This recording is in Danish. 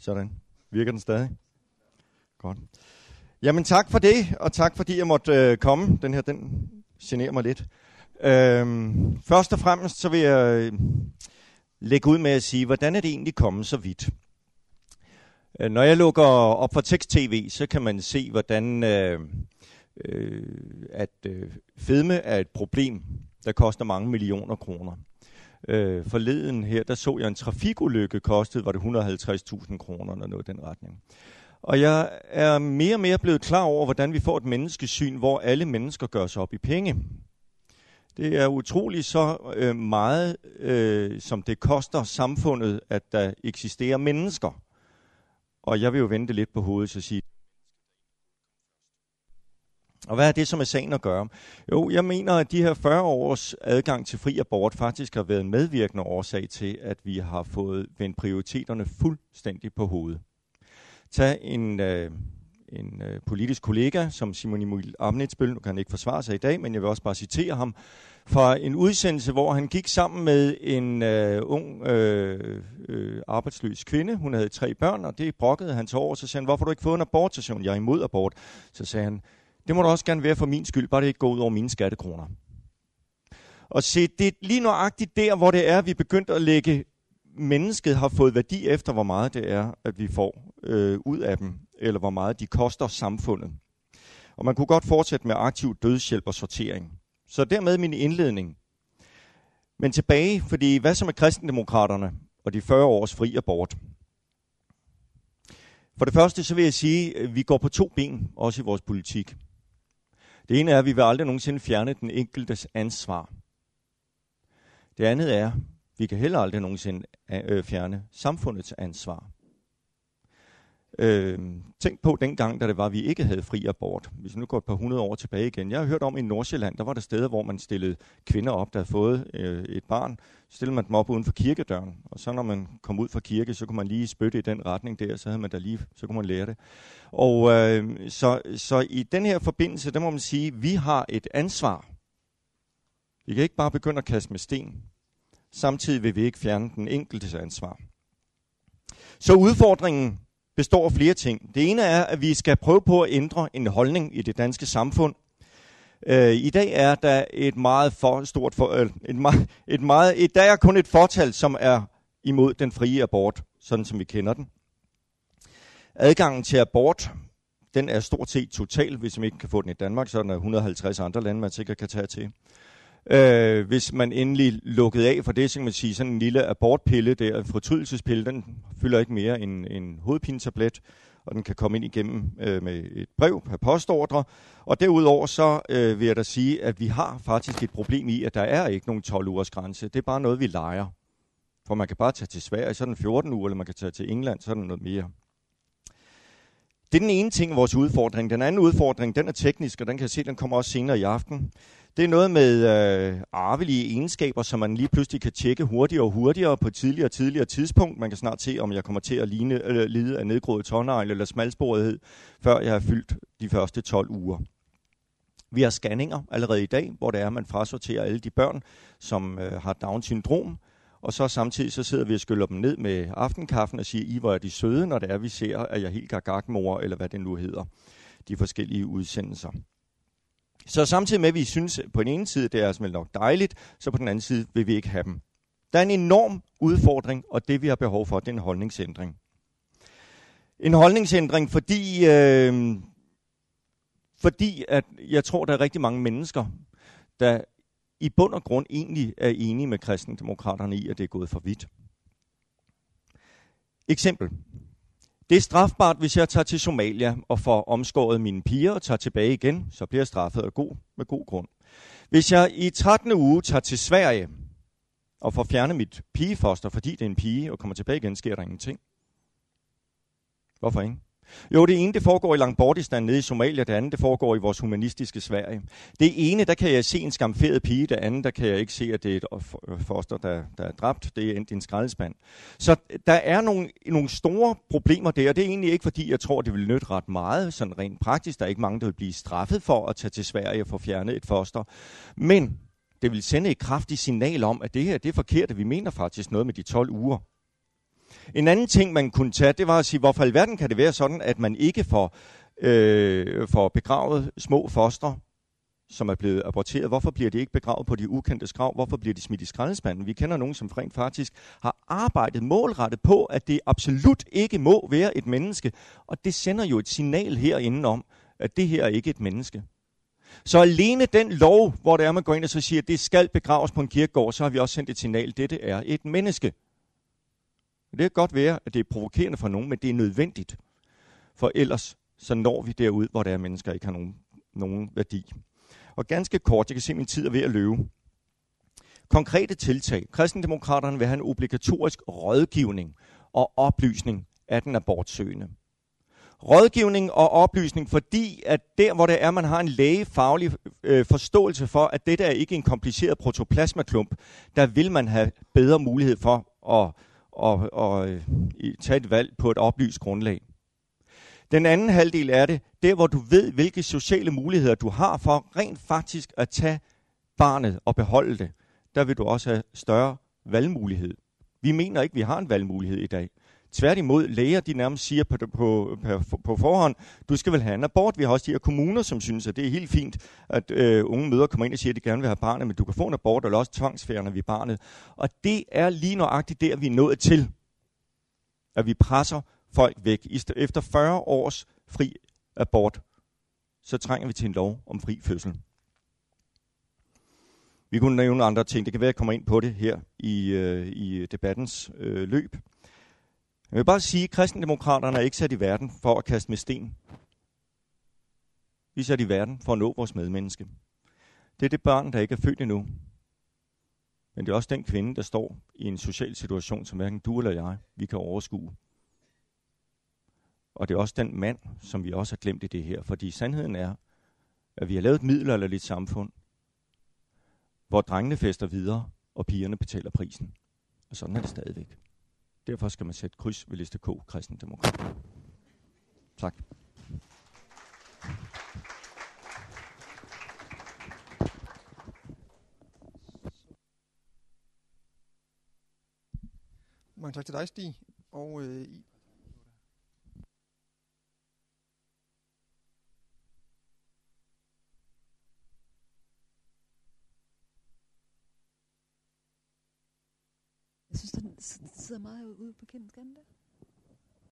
Sådan. Virker den stadig? Godt. Jamen tak for det, og tak fordi jeg måtte øh, komme. Den her, den generer mig lidt. Øhm, først og fremmest så vil jeg øh, lægge ud med at sige, hvordan er det egentlig kommet så vidt? Øh, når jeg lukker op for tekst-tv, så kan man se, hvordan øh, øh, at øh, fedme er et problem, der koster mange millioner kroner. Øh, forleden her, der så jeg en trafikulykke kostede, var det 150.000 kroner eller noget i den retning. Og jeg er mere og mere blevet klar over, hvordan vi får et menneskesyn, hvor alle mennesker gør sig op i penge. Det er utroligt så øh, meget, øh, som det koster samfundet, at der eksisterer mennesker. Og jeg vil jo vente lidt på hovedet og sige, og hvad er det, som er sagen at gøre? Jo, jeg mener, at de her 40 års adgang til fri abort faktisk har været en medvirkende årsag til, at vi har fået vendt prioriteterne fuldstændig på hovedet. Tag en, øh, en øh, politisk kollega, som Simon Emil Amnitsbøl, nu kan han ikke forsvare sig i dag, men jeg vil også bare citere ham, fra en udsendelse, hvor han gik sammen med en øh, ung øh, øh, arbejdsløs kvinde. Hun havde tre børn, og det brokkede han til over. Så sagde han, hvorfor har du ikke fået en abortstation? Jeg er imod abort. Så sagde han, det må du også gerne være for min skyld, bare det ikke går ud over mine skattekroner. Og se, det er lige nøjagtigt der, hvor det er, at vi begyndte at lægge mennesket har fået værdi efter, hvor meget det er, at vi får øh, ud af dem, eller hvor meget de koster samfundet. Og man kunne godt fortsætte med aktiv dødshjælp og sortering. Så dermed min indledning. Men tilbage, fordi hvad så med kristendemokraterne og de 40 års fri abort? For det første så vil jeg sige, at vi går på to ben, også i vores politik. Det ene er, at vi vil aldrig nogensinde fjerne den enkeltes ansvar. Det andet er, at vi kan heller aldrig nogensinde øh, øh, fjerne samfundets ansvar. Øh, tænk på dengang, da det var, at vi ikke havde fri abort. Hvis vi nu går et par hundrede år tilbage igen. Jeg har hørt om i Nordsjælland, der var der steder, hvor man stillede kvinder op, der havde fået øh, et barn. Så stillede man dem op uden for kirkedøren. Og så når man kom ud fra kirke, så kunne man lige spytte i den retning der, så havde man da lige, så kunne man lære det. Og øh, så, så i den her forbindelse, der må man sige, at vi har et ansvar. Vi kan ikke bare begynde at kaste med sten. Samtidig vil vi ikke fjerne den enkeltes ansvar. Så udfordringen består af flere ting. Det ene er, at vi skal prøve på at ændre en holdning i det danske samfund. Øh, I dag er der et meget for stort for, øh, et meget, et meget, et, der er kun et fortal, som er imod den frie abort, sådan som vi kender den. Adgangen til abort, den er stort set total. Hvis man ikke kan få den i Danmark, så er der 150 andre lande, man sikkert kan tage til. Øh, hvis man endelig lukkede af for det, så kan man sige, sådan en lille abortpille der, en fortrydelsespille, den fylder ikke mere end en hovedpinetablet, og den kan komme ind igennem øh, med et brev per postordre. Og derudover så øh, vil jeg da sige, at vi har faktisk et problem i, at der er ikke nogen 12 ugers grænse. Det er bare noget, vi leger. For man kan bare tage til Sverige, så er den 14 uger, eller man kan tage til England, så er den noget mere. Det er den ene ting, vores udfordring. Den anden udfordring, den er teknisk, og den kan jeg se, den kommer også senere i aften. Det er noget med øh, arvelige egenskaber, som man lige pludselig kan tjekke hurtigere og hurtigere på et tidligere og tidligere tidspunkt. Man kan snart se, om jeg kommer til at ligne, øh, lide af nedgroet tårnegl eller smalsporethed, før jeg har fyldt de første 12 uger. Vi har scanninger allerede i dag, hvor det er, at man frasorterer alle de børn, som øh, har Down-syndrom, og så samtidig så sidder vi og skyller dem ned med aftenkaffen og siger, I hvor er de søde, når det er, vi ser, at jeg helt gagagmor, eller hvad det nu hedder, de forskellige udsendelser. Så samtidig med, at vi synes på den ene side, det er simpelthen nok dejligt, så på den anden side vil vi ikke have dem. Der er en enorm udfordring, og det vi har behov for, det er en holdningsændring. En holdningsændring, fordi, øh, fordi at jeg tror, der er rigtig mange mennesker, der i bund og grund egentlig er enige med kristendemokraterne i, at det er gået for vidt. Eksempel. Det er strafbart, hvis jeg tager til Somalia og får omskåret mine piger og tager tilbage igen, så bliver jeg straffet af god, med god grund. Hvis jeg i 13. uge tager til Sverige og får fjernet mit pigefoster, fordi det er en pige, og kommer tilbage igen, sker der ingenting. Hvorfor ikke? Jo, det ene det foregår i Langbordistan nede i Somalia, det andet det foregår i vores humanistiske Sverige. Det ene, der kan jeg se en skamferet pige, det andet, der kan jeg ikke se, at det er et øh, foster, der, der er dræbt. Det er enten en skraldespand. Så der er nogle, nogle store problemer der, og det er egentlig ikke, fordi jeg tror, det vil nytte ret meget, sådan rent praktisk. Der er ikke mange, der vil blive straffet for at tage til Sverige og få fjernet et foster. Men det vil sende et kraftigt signal om, at det her det er forkert, at vi mener faktisk noget med de 12 uger. En anden ting, man kunne tage, det var at sige, hvorfor i alverden kan det være sådan, at man ikke får, øh, får begravet små foster, som er blevet aborteret. Hvorfor bliver de ikke begravet på de ukendte grav? Hvorfor bliver de smidt i skraldespanden? Vi kender nogen, som rent faktisk har arbejdet målrettet på, at det absolut ikke må være et menneske. Og det sender jo et signal herinde om, at det her er ikke et menneske. Så alene den lov, hvor det er, man går ind og så siger, at det skal begraves på en kirkegård, så har vi også sendt et signal, dette er et menneske. Det kan godt være, at det er provokerende for nogen, men det er nødvendigt. For ellers så når vi derud, hvor der er mennesker, ikke har nogen, nogen værdi. Og ganske kort, jeg kan se, at min tid er ved at løbe. Konkrete tiltag. Kristendemokraterne vil have en obligatorisk rådgivning og oplysning af den abortsøgende. Rådgivning og oplysning, fordi at der, hvor det er, man har en lægefaglig øh, forståelse for, at dette er ikke en kompliceret protoplasmaklump, der vil man have bedre mulighed for at, og, og øh, at, tage et valg på et oplyst grundlag. Den anden halvdel er det, der hvor du ved, hvilke sociale muligheder du har for rent faktisk at tage barnet og beholde det. Der vil du også have større valgmulighed. Vi mener ikke, vi har en valgmulighed i dag. Tværtimod, læger de nærmest siger på, på, på, på forhånd, du skal vel have en abort. Vi har også de her kommuner, som synes, at det er helt fint, at øh, unge møder kommer ind og siger, at de gerne vil have barnet, men du kan få en abort, eller også tvangsfærende vi barnet. Og det er lige nøjagtigt der, vi er nået til. At vi presser folk væk. Efter 40 års fri abort, så trænger vi til en lov om fri fødsel. Vi kunne nævne andre ting. Det kan være, at jeg kommer ind på det her i, øh, i debattens øh, løb. Jeg vil bare sige, at kristendemokraterne er ikke sat i verden for at kaste med sten. Vi er sat i verden for at nå vores medmenneske. Det er det barn, der ikke er født endnu. Men det er også den kvinde, der står i en social situation, som hverken du eller jeg, vi kan overskue. Og det er også den mand, som vi også har glemt i det her. Fordi sandheden er, at vi har lavet et middelalderligt samfund, hvor drengene fester videre, og pigerne betaler prisen. Og sådan er det stadigvæk. Derfor skal man sætte kryds ved liste K, kristendemokrat. Tak. Mange tak til dig, Stig. Og øh, synes, den sidder meget ude på kinden, skal den der?